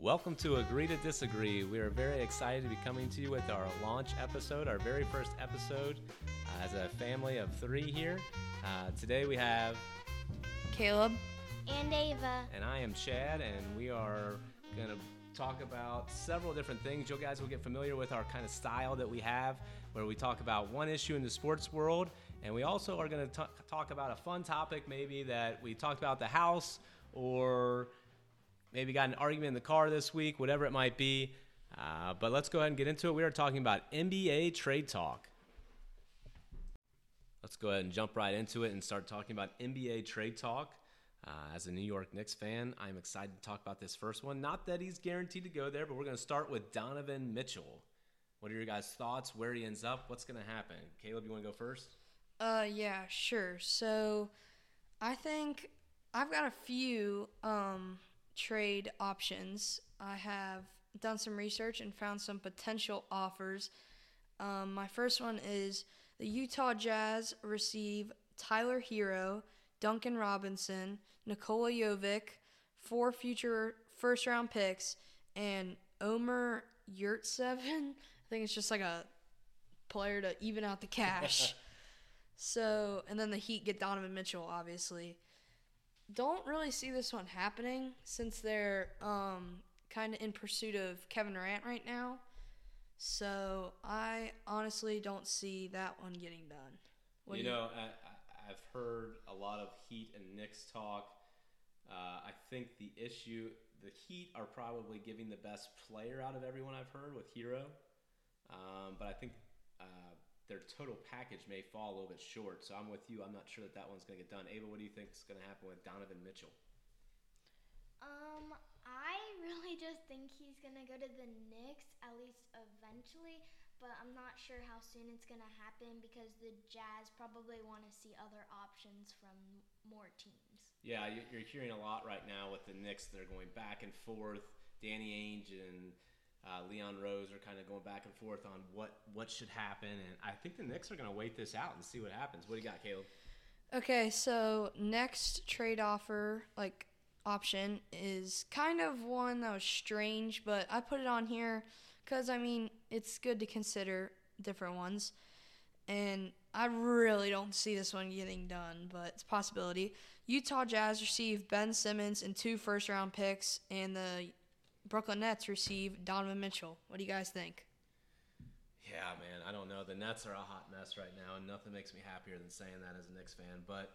Welcome to Agree to Disagree. We are very excited to be coming to you with our launch episode, our very first episode uh, as a family of three here. Uh, today we have, Caleb. and Ava. and I am Chad, and we are going to talk about several different things. You guys will get familiar with our kind of style that we have, where we talk about one issue in the sports world, and we also are going to talk about a fun topic maybe that we talked about the house or maybe got an argument in the car this week, whatever it might be. Uh, but let's go ahead and get into it. We are talking about NBA trade talk. Let's go ahead and jump right into it and start talking about NBA trade talk. Uh, as a New York Knicks fan, I'm excited to talk about this first one. Not that he's guaranteed to go there, but we're going to start with Donovan Mitchell. What are your guys' thoughts? Where he ends up? What's going to happen? Caleb, you want to go first? Uh, yeah, sure. So, I think I've got a few um, trade options. I have done some research and found some potential offers. Um, my first one is the Utah Jazz receive Tyler Herro, Duncan Robinson, Nikola Jovic, four future first round picks, and Omer Yurtseven. I think it's just like a player to even out the cash. so, and then the Heat get Donovan Mitchell, obviously. Don't really see this one happening since they're um, kind of in pursuit of Kevin Durant right now. So, I honestly don't see that one getting done. What you do know, I, I've heard a lot of Heat and Knicks talk. Uh, I think the issue, the Heat are probably giving the best player out of everyone I've heard with Herro, um, but I think their total package may fall a little bit short. So I'm with you. I'm not sure that that one's going to get done. Ava, what do you think is going to happen with Donovan Mitchell? Um, I really just think he's gonna go to the Knicks at least eventually, but I'm not sure how soon it's gonna happen because the Jazz probably want to see other options from more teams. Yeah, you- you're hearing a lot right now with the Knicks. They're going back and forth. Danny Ainge and uh, Leon Rose are kind of going back and forth on what what should happen, and I think the Knicks are going to wait this out and see what happens. What do you got, Caleb? Okay, so next trade offer, like option, is kind of one that was strange, but I put it on here because I mean it's good to consider different ones, and I really don't see this one getting done, but it's a possibility. Utah Jazz receive Ben Simmons and two first round picks, and the Brooklyn Nets receive Donovan Mitchell. What do you guys think? Yeah, man, I don't know. The Nets are a hot mess right now, and nothing makes me happier than saying that as a Knicks fan. But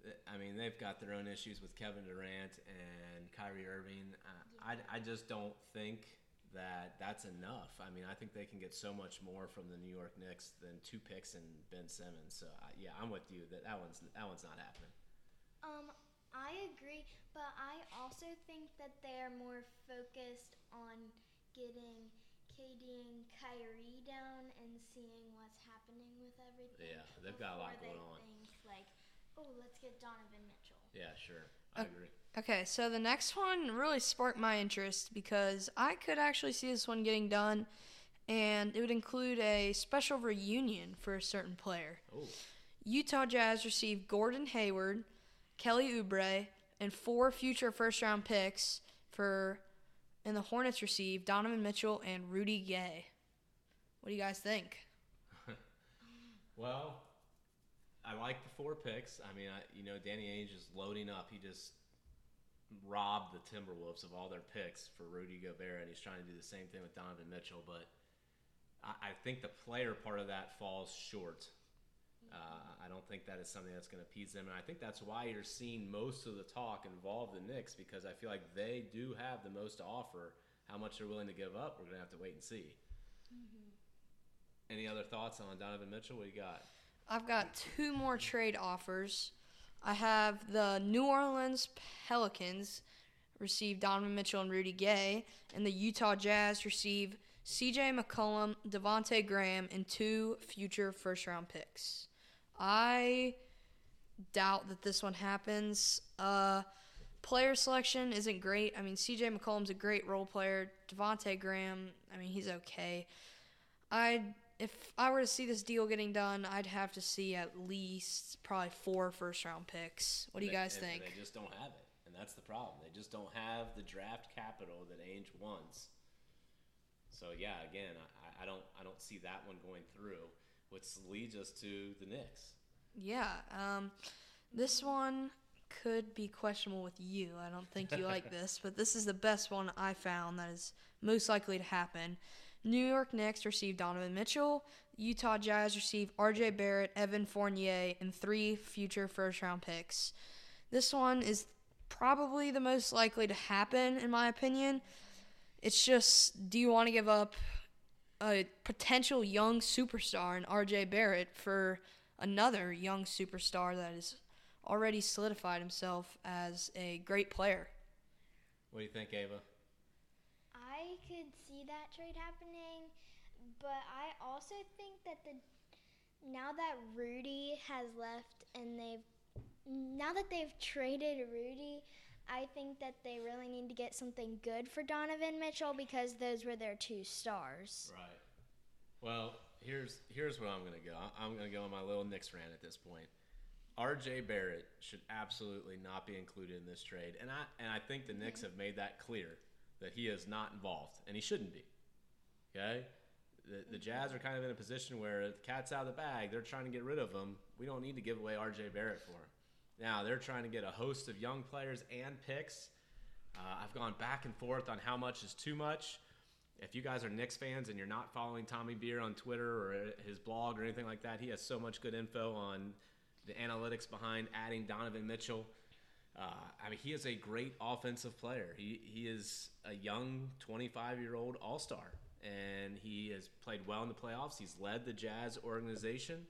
uh, I mean, they've got their own issues with Kevin Durant and Kyrie Irving. Uh, I, I just don't think that that's enough. I mean, I think they can get so much more from the New York Knicks than two picks and Ben Simmons. So I, yeah, I'm with you that that one's that one's not happening. Um, I agree, but I also think that they are more focused on getting KD and Kyrie down and seeing what's happening with everything. Yeah, they've got a lot before going they on. Think like, oh, let's get Donovan Mitchell. Yeah, sure, I Uh, agree. Okay, so the next one really sparked my interest because I could actually see this one getting done, and it would include a special reunion for a certain player. Oh, Utah Jazz received Gordon Hayward, Kelly Oubre, and four future first round picks for, and the Hornets received Donovan Mitchell and Rudy Gay. What do you guys think? Well, I like the four picks. I mean, I, you know, Danny Ainge is loading up. He just robbed the Timberwolves of all their picks for Rudy Gobert, and he's trying to do the same thing with Donovan Mitchell. But I, I think the player part of that falls short. Uh, I don't think that is something that's going to appease them, and I think that's why you're seeing most of the talk involve the Knicks because I feel like they do have the most to offer. How much they're willing to give up, we're going to have to wait and see. Any other thoughts on Donovan Mitchell? What do you got? I've got two more trade offers. I have the New Orleans Pelicans receive Donovan Mitchell and Rudy Gay, and the Utah Jazz receive CJ McCollum, Devonte Graham, and two future first round picks. I doubt that this one happens. Uh, player selection isn't great. I mean, CJ McCollum's a great role player. Devonte Graham, I mean, he's okay. I if I were to see this deal getting done, I'd have to see at least probably four first round picks. What do you guys think? They just don't have it, and That's the problem. They just don't have the draft capital that Ainge wants. So yeah, again, I, I don't I don't see that one going through, which leads us to the Knicks. Yeah. Um, this one could be questionable with you. I don't think you like this, but this is the best one I found that is most likely to happen. New York Knicks received Donovan Mitchell. Utah Jazz received R.J. Barrett, Evan Fournier, and three future first-round picks. This one is probably the most likely to happen, in my opinion. It's just, do you want to give up a potential young superstar in R.J. Barrett for another young superstar that has already solidified himself as a great player? What do you think, Ava? I could see that trade happening, but I also think that the now that Rudy has left and they've now that they've traded Rudy, I think that they really need to get something good for Donovan Mitchell because those were their two stars. Right. Well, here's here's where I'm gonna go. I'm gonna go on my little Knicks rant at this point. R.J. Barrett should absolutely not be included in this trade, and I and I think the Knicks mm-hmm. have made that clear that he is not involved, and he shouldn't be. Okay. The, the mm-hmm. Jazz are kind of in a position where the cat's out of the bag. They're trying to get rid of him. We don't need to give away R.J. Barrett for him. Now they're trying to get a host of young players and picks. Uh, I've gone back and forth on how much is too much. If you guys are Knicks fans and you're not following Tommy Beer on Twitter or his blog or anything like that, he has so much good info on the analytics behind adding Donovan Mitchell. Uh, I mean, he is a great offensive player. He he is a young 25 year old All Star, and he has played well in the playoffs. He's led the Jazz organization.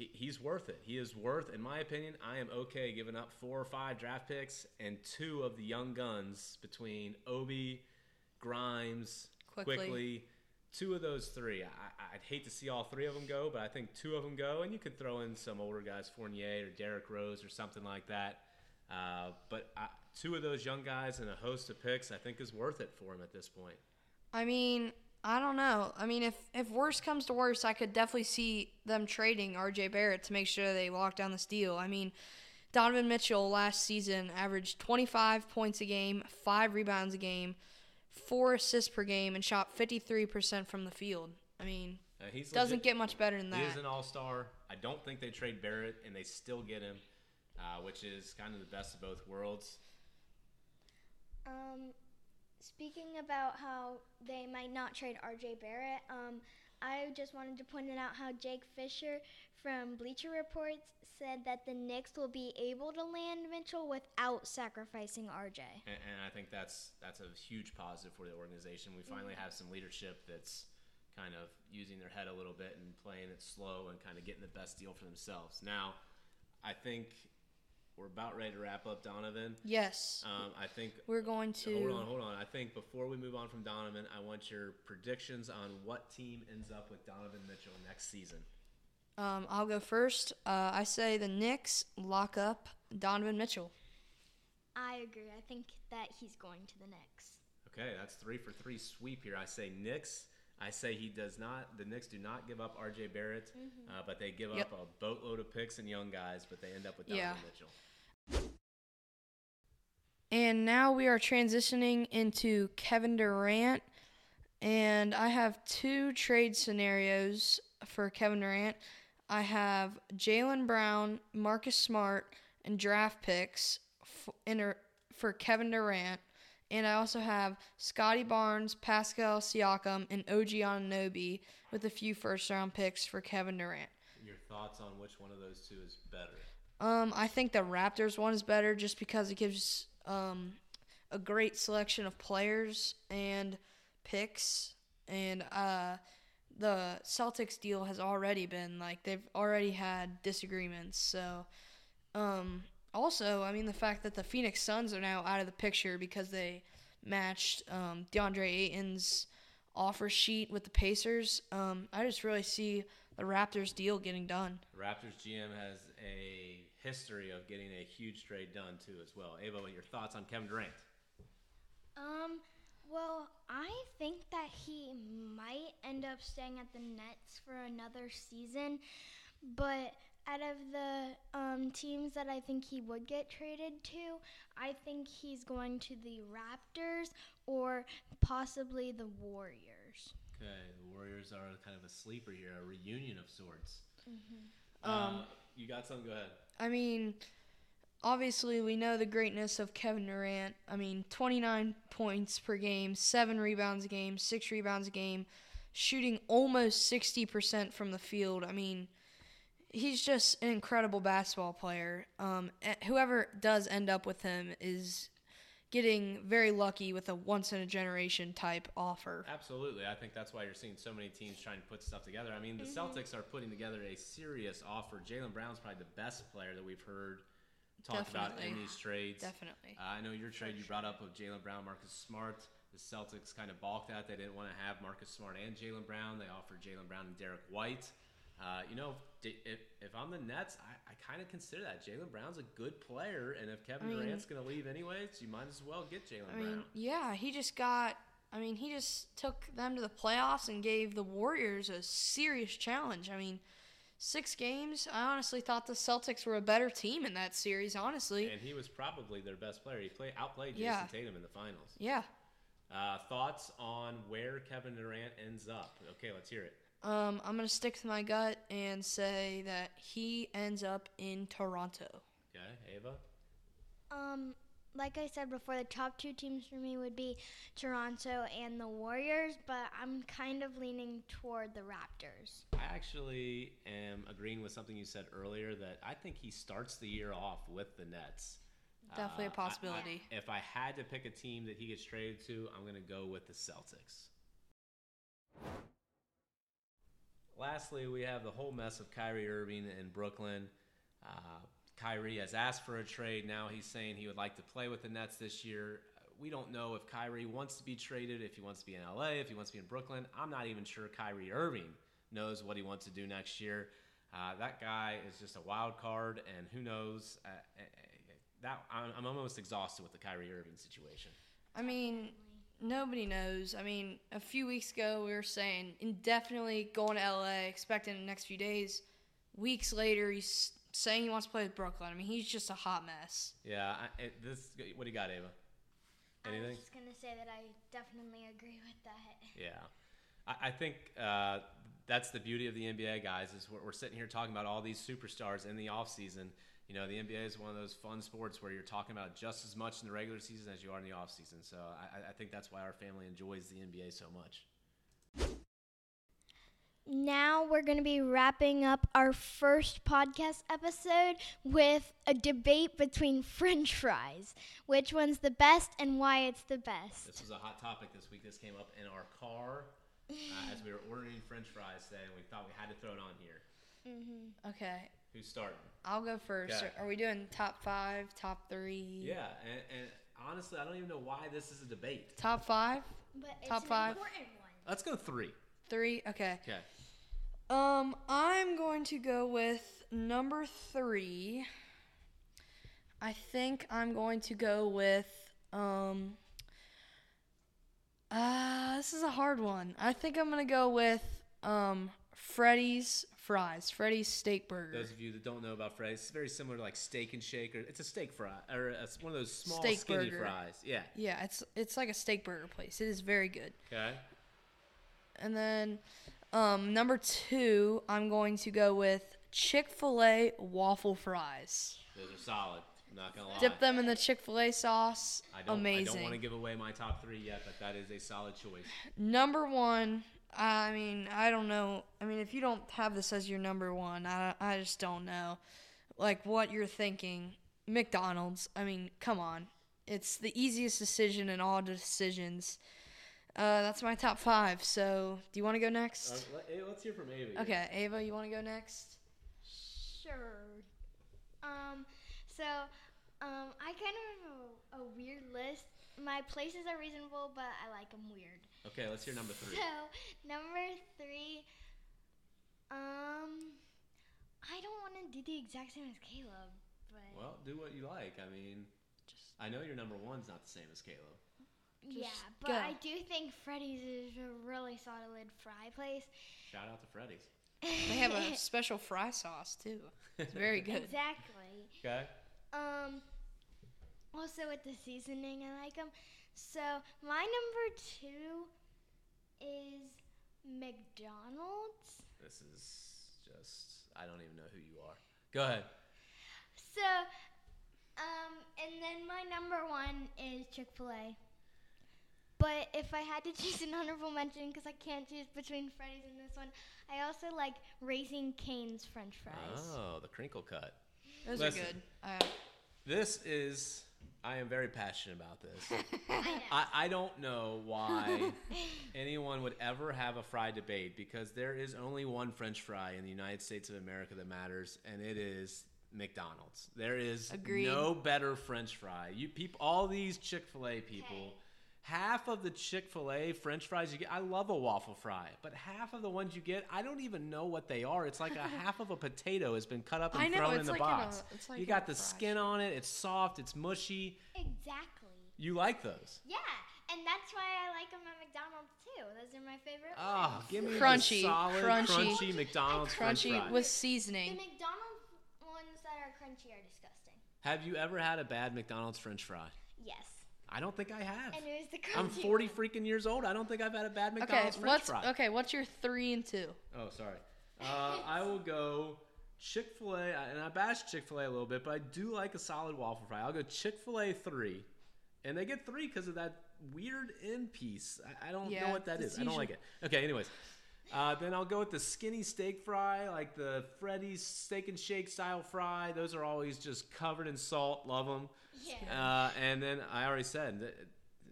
He, he's worth it. He is worth, in my opinion, I am okay giving up four or five draft picks and two of the young guns between Obi, Grimes, Quickley. quickly. Two of those three, I, I'd hate to see all three of them go, but I think two of them go, and you could throw in some older guys, Fournier or Derrick Rose or something like that. Uh, but I, two of those young guys and a host of picks, I think, is worth it for him at this point. I mean, I don't know. I mean, if if worst comes to worst, I could definitely see them trading R.J. Barrett to make sure they lock down this deal. I mean, Donovan Mitchell last season averaged 25 points a game, five rebounds a game, four assists per game, and shot 53% from the field. I mean, Uh, he's doesn't legit- get much better than that. He is an all star. I don't think they trade Barrett, and they still get him, uh, which is kind of the best of both worlds. Um, speaking about how they might not trade R.J. Barrett, um, I just wanted to point out how Jake Fisher from Bleacher Reports said that the Knicks will be able to land Mitchell without sacrificing R.J. And, and I think that's that's a huge positive for the organization. We finally have some leadership that's kind of using their head a little bit and playing it slow and kind of getting the best deal for themselves. Now, I think we're about ready to wrap up Donovan. Yes. Um, I think We're going to. Hold on, hold on. I think before we move on from Donovan, I want your predictions on what team ends up with Donovan Mitchell next season. Um, I'll go first. Uh, I say the Knicks lock up Donovan Mitchell. I agree. I think that he's going to the Knicks. Okay, that's three for three sweep here. I say Knicks. I say he does not. The Knicks do not give up R.J. Barrett, uh, but they give Yep. up a boatload of picks and young guys, but they end up with Yeah. Donovan Mitchell. And now we are transitioning into Kevin Durant. And I have two trade scenarios for Kevin Durant. I have Jaylen Brown, Marcus Smart, and draft picks for Kevin Durant. And I also have Scottie Barnes, Pascal Siakam, and OG Anunoby with a few first round picks for Kevin Durant. Your thoughts on which one of those two is better? Um, I think the Raptors one is better just because it gives um, a great selection of players and picks, and uh, the Celtics deal has already been like they've already had disagreements. So, um, also, I mean the fact that the Phoenix Suns are now out of the picture because they matched um, DeAndre Ayton's offer sheet with the Pacers. Um, I just really see the Raptors deal getting done. Raptors GM has a history of getting a huge trade done too, as well. Ava, what are your thoughts on Kevin Durant? Um, well, I think that he might end up staying at the Nets for another season, but out of the um, teams that I think he would get traded to, I think he's going to the Raptors or possibly the Warriors. Okay, the Warriors are kind of a sleeper here, a reunion of sorts. Um, uh, you got some? Go ahead. I mean, obviously we know the greatness of Kevin Durant. I mean, 29 points per game, 7 rebounds a game, 6 rebounds a game, shooting almost 60% from the field. I mean, he's just an incredible basketball player. Um, eh, whoever does end up with him is getting very lucky with a once in a generation type offer. Absolutely. I think that's why you're seeing so many teams trying to put stuff together. I mean, the Celtics are putting together a serious offer. Jaylen Brown's probably the best player that we've heard talked about in these trades. Definitely. Uh, I know your trade you brought up of Jaylen Brown, Marcus Smart. The Celtics kind of balked at. They didn't want to have Marcus Smart and Jaylen Brown. They offered Jaylen Brown and Derrick White. Uh, you know, if, if I'm the Nets, I, I kind of consider that Jaylen Brown's a good player, and if Kevin I mean- Durant's going to leave anyways, you might as well get Jaylen I Brown. mean, yeah, he just got. I mean, he just took them to the playoffs and gave the Warriors a serious challenge. I mean, six games. I honestly thought the Celtics were a better team in that series. Honestly, and he was probably their best player. He play, outplayed Jayson Yeah. Tatum in the finals. yeah. Uh, thoughts on where Kevin Durant ends up? Okay, let's hear it. Um, I'm gonna stick to my gut and say that he ends up in Toronto. Okay, Ava. Um, like I said before, the top two teams for me would be Toronto and the Warriors, but I'm kind of leaning toward the Raptors. I actually am agreeing with something you said earlier that I think he starts the year off with the Nets. Definitely a Uh, I- I- possibility. if I had to pick a team that he gets traded to, I'm going to go with the Celtics. Lastly, we have the whole mess of Kyrie Irving in Brooklyn. Uh, Kyrie has asked for a trade. Now he's saying he would like to play with the Nets this year. We don't know if Kyrie wants to be traded, if he wants to be in LA, if he wants to be in Brooklyn. I'm not even sure Kyrie Irving knows what he wants to do next year. Uh, that guy is just a wild card, and who knows? Uh, uh, uh, that I'm, I'm almost exhausted with the Kyrie Irving situation. I mean, nobody knows. I mean, a few weeks ago we were saying indefinitely going to LA, expecting the next few days. Weeks later, he's saying he wants to play with Brooklyn. I mean, he's just a hot mess. Yeah, I, it, this. What do you got, Ava? I Anything? was just gonna say that I definitely agree with that. Yeah, I, I think uh, that's the beauty of the NBA, guys. Is we're, we're sitting here talking about all these superstars in the off season. You know, the NBA is one of those fun sports where you're talking about just as much in the regular season as you are in the off season. So I, I think that's why our family enjoys the NBA so much. Now we're going to be wrapping up our first podcast episode with a debate between french fries. Which one's the best and why it's the best? This was a hot topic this week. This came up in our car uh, as we were ordering French fries today, and we thought we had to throw it on here. Okay, Who's starting? I'll go first. Okay. Are we doing top five, top three? Yeah, and, and honestly, I don't even know why this is a debate. Top five, But it's Top an five. important one. Let's go three. three. Okay. Okay. Um, I'm going to go with number three. I think I'm going to go with um. Uh, this is a hard one. I think I'm gonna go with um Freddy's fries, Freddy's steak burger. Those of you that don't know about fries, it's very similar to like steak and shake, or it's a steak fry, or it's one of those small Steak skinny burger. fries. Yeah. yeah, it's it's like a steak burger place. It is very good. Okay. And then um number two, I'm going to go with Chick Fil A waffle fries. Those are solid. I'm not gonna lie. Dip them in the Chick Fil A sauce. I don't, I don't want to give away my top three yet, but that is a solid choice. Number one, I mean, I don't know. I mean, if you don't have this as your number one, I, I just don't know. Like what you're thinking. McDonald's. I mean, come on. It's the easiest decision in all decisions. Uh, that's my top five. So, do you want to go next? Uh, let, let's hear from Ava. here. Okay, Ava, you want to go next? Sure. Um, so, um, I kind of have a, a weird list. My places are reasonable, but I like them weird. Okay, let's hear number three. So, number three, um, I don't want to do the exact same as Caleb, but Well, do what you like. I mean, just I know your number one's not the same as Caleb. yeah, but go. I do think Freddy's is a really solid fry place. Shout out to Freddy's. They have a special fry sauce too. It's very good. exactly. Okay. Um, also with the seasoning, I like them. So my number two is McDonald's. This is just I don't even know who you are. Go ahead. So, um, and then my number one is Chick Fil A. But if I had to choose an honorable mention, because I can't choose between Freddy's and this one, I also like Raising Cane's French fries. Oh, the crinkle cut. Those Listen. are good. Uh, This is I am very passionate about this. I. I, I don't know why anyone would ever have a fry debate because there is only one French fry in the United States of America that matters, and it is McDonald's. There is Agreed. no better French fry. You people, all these Chick Fil A people. Okay. Half of the Chick fil A French fries you get, I love a waffle fry, but half of the ones you get, I don't even know what they are. It's like a half of a potato has been cut up and I know, thrown in the like in a- box. it's like you got the fry skin on it, it's soft, it's mushy. exactly. You like those? Yeah, and that's why I like them at McDonald's too. Those are my favorite Oh, ones. give me Crunchy, the solid, crunchy. crunchy, McDonald's French crunchy fry. with seasoning. The. McDonald's ones that are crunchy are disgusting. Have you ever had a bad McDonald's French fry? Yes, I don't think I have. and it was the crunchy. I'm 40 one. freaking years old. I don't think I've had a bad Okay, McDonald's French what's fry. okay? What's your three and two? Oh, sorry. Uh, I will go Chick Fil A, and I bash Chick Fil A a little bit, but I do like a solid waffle fry. I'll go Chick Fil A three, and they get three because of that weird end piece. I, I don't know what that is. it's is. I don't like it. Okay, anyways. Uh, then I'll go with the skinny steak fry, like the Freddy's Steak and Shake style fry. Those are always just covered in salt. Love them. Yeah. Uh, and then I already said that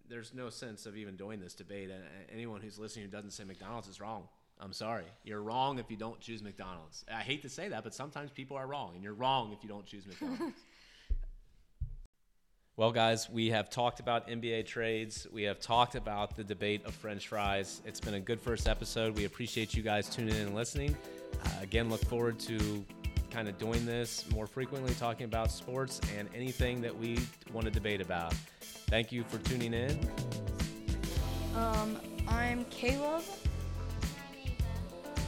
there's no sense of even doing this debate. And anyone who's listening who doesn't say McDonald's is wrong. I'm sorry. You're wrong if you don't choose McDonald's. I hate to say that, but sometimes people are wrong, and you're wrong if you don't choose McDonald's. well, guys, we have talked about NBA trades. We have talked about the debate of French fries. It's been a good first episode. We appreciate you guys tuning in and listening. Uh, again, look forward to kind of doing this more frequently, talking about sports and anything that we want to debate about. Thank you for tuning in. Um, I'm Caleb,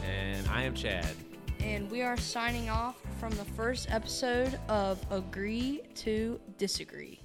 And I am Chad. and we are signing off from the first episode of Agree to Disagree.